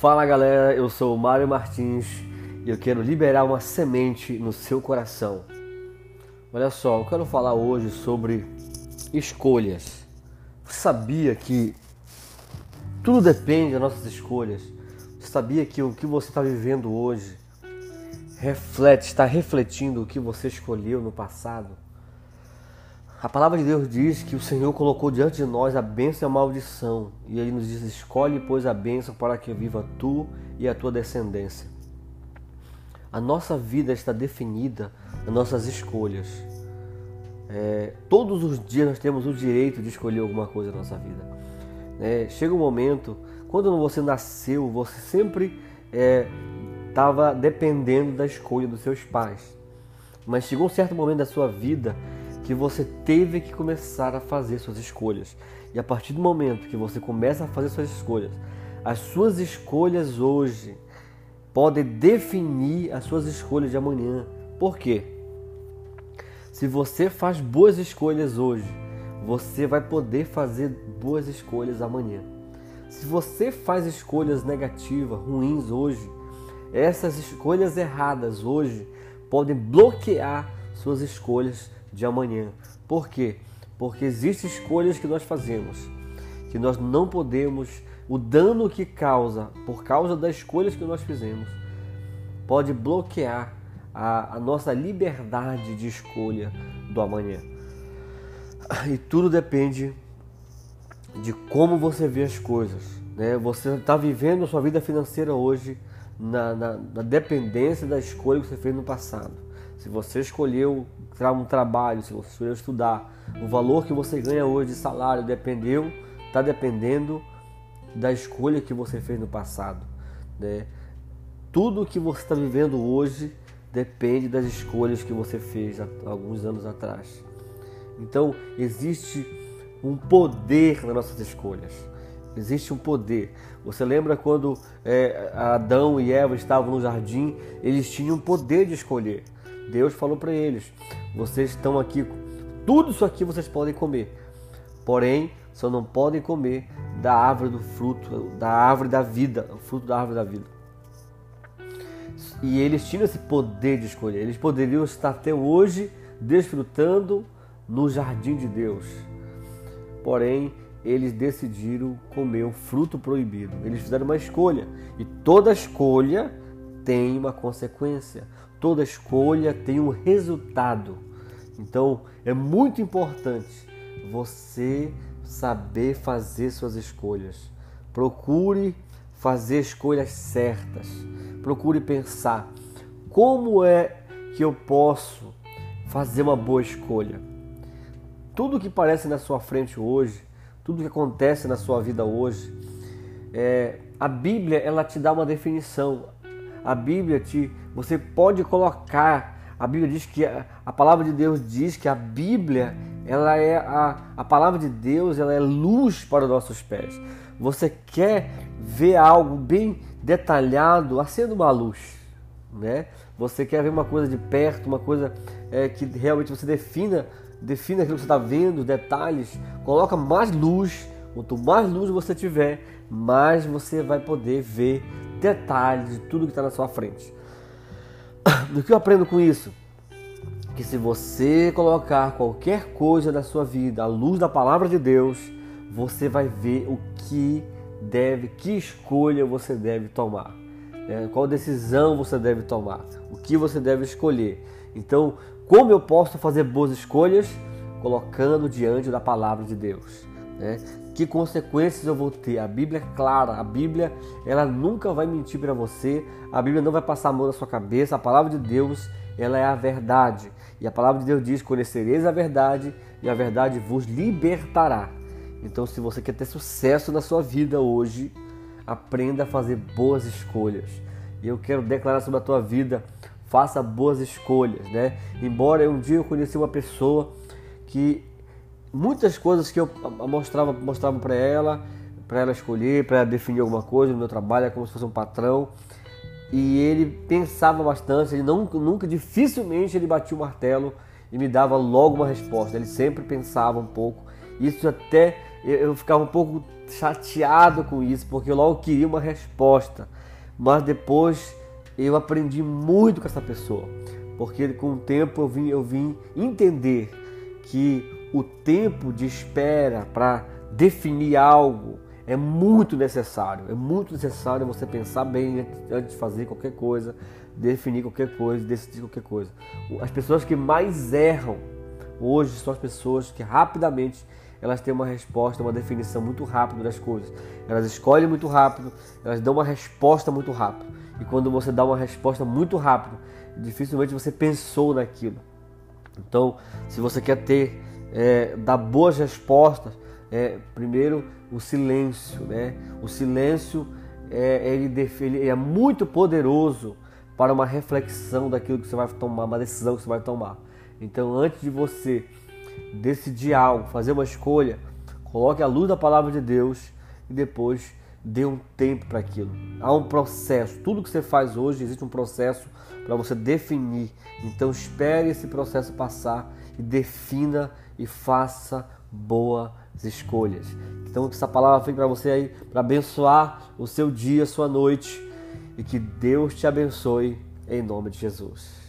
Fala galera, eu sou o Mário Martins e eu quero liberar uma semente no seu coração. Olha só, eu quero falar hoje sobre escolhas. Você sabia que tudo depende das nossas escolhas? Você sabia que o que você está vivendo hoje reflete, está refletindo o que você escolheu no passado? A palavra de Deus diz que o Senhor colocou diante de nós a bênção e a maldição. E ele nos diz: escolhe, pois, a bênção para que viva tu e a tua descendência. A nossa vida está definida nas nossas escolhas. É, todos os dias nós temos o direito de escolher alguma coisa na nossa vida. É, chega um momento, quando você nasceu, você sempre estava é, dependendo da escolha dos seus pais. Mas chegou um certo momento da sua vida que você teve que começar a fazer suas escolhas. E a partir do momento que você começa a fazer suas escolhas, as suas escolhas hoje podem definir as suas escolhas de amanhã. Por quê? Se você faz boas escolhas hoje, você vai poder fazer boas escolhas amanhã. Se você faz escolhas negativas, ruins hoje, essas escolhas erradas hoje podem bloquear suas escolhas de amanhã. Por quê? Porque existem escolhas que nós fazemos que nós não podemos, o dano que causa por causa das escolhas que nós fizemos, pode bloquear a, a nossa liberdade de escolha do amanhã. E tudo depende de como você vê as coisas. Né? Você está vivendo a sua vida financeira hoje na, na, na dependência da escolha que você fez no passado se você escolheu um trabalho, se você escolheu estudar, o valor que você ganha hoje de salário dependeu, está dependendo da escolha que você fez no passado. Né? Tudo que você está vivendo hoje depende das escolhas que você fez há alguns anos atrás. Então existe um poder nas nossas escolhas. Existe um poder. Você lembra quando é, Adão e Eva estavam no jardim? Eles tinham o poder de escolher. Deus falou para eles: vocês estão aqui, tudo isso aqui vocês podem comer, porém só não podem comer da árvore do fruto, da árvore da vida, o fruto da árvore da vida. E eles tinham esse poder de escolher. Eles poderiam estar até hoje desfrutando no jardim de Deus. Porém, eles decidiram comer o fruto proibido. Eles fizeram uma escolha. E toda escolha tem uma consequência. Toda escolha tem um resultado. Então é muito importante você saber fazer suas escolhas. Procure fazer escolhas certas. Procure pensar como é que eu posso fazer uma boa escolha. Tudo que parece na sua frente hoje, tudo que acontece na sua vida hoje, é, a Bíblia ela te dá uma definição a Bíblia te, você pode colocar. A Bíblia diz que a, a palavra de Deus diz que a Bíblia ela é a, a palavra de Deus, ela é luz para os nossos pés. Você quer ver algo bem detalhado, acenda uma luz, né? Você quer ver uma coisa de perto, uma coisa é, que realmente você defina, defina aquilo que você está vendo, detalhes, coloca mais luz. Quanto mais luz você tiver, mais você vai poder ver detalhes de tudo que está na sua frente. Do que eu aprendo com isso? Que se você colocar qualquer coisa na sua vida à luz da palavra de Deus, você vai ver o que deve, que escolha você deve tomar, né? qual decisão você deve tomar, o que você deve escolher. Então, como eu posso fazer boas escolhas? Colocando diante da palavra de Deus. Né? Que consequências eu vou ter? A Bíblia é clara, a Bíblia ela nunca vai mentir para você, a Bíblia não vai passar a mão na sua cabeça, a palavra de Deus ela é a verdade. E a palavra de Deus diz: Conhecereis a verdade e a verdade vos libertará. Então, se você quer ter sucesso na sua vida hoje, aprenda a fazer boas escolhas. E eu quero declarar sobre a tua vida: faça boas escolhas, né? Embora um dia eu conheci uma pessoa que muitas coisas que eu mostrava mostrava para ela, para ela escolher, para definir alguma coisa no meu trabalho, é como se fosse um patrão. E ele pensava bastante, ele não, nunca, dificilmente ele batia o martelo e me dava logo uma resposta. Ele sempre pensava um pouco. Isso até eu ficava um pouco chateado com isso, porque eu logo queria uma resposta. Mas depois eu aprendi muito com essa pessoa, porque com o tempo eu vim, eu vim entender que o tempo de espera para definir algo é muito necessário. É muito necessário você pensar bem antes de fazer qualquer coisa, definir qualquer coisa, decidir qualquer coisa. As pessoas que mais erram hoje são as pessoas que rapidamente elas têm uma resposta, uma definição muito rápida das coisas. Elas escolhem muito rápido, elas dão uma resposta muito rápido. E quando você dá uma resposta muito rápido, dificilmente você pensou naquilo. Então, se você quer ter, é, dar boas respostas, é, primeiro o silêncio, né? O silêncio é, ele, ele é muito poderoso para uma reflexão daquilo que você vai tomar, uma decisão que você vai tomar. Então, antes de você decidir algo, fazer uma escolha, coloque a luz da palavra de Deus e depois dê um tempo para aquilo. Há um processo. Tudo que você faz hoje existe um processo para você definir. Então espere esse processo passar defina e faça boas escolhas. Então que essa palavra fique para você aí para abençoar o seu dia, a sua noite e que Deus te abençoe em nome de Jesus.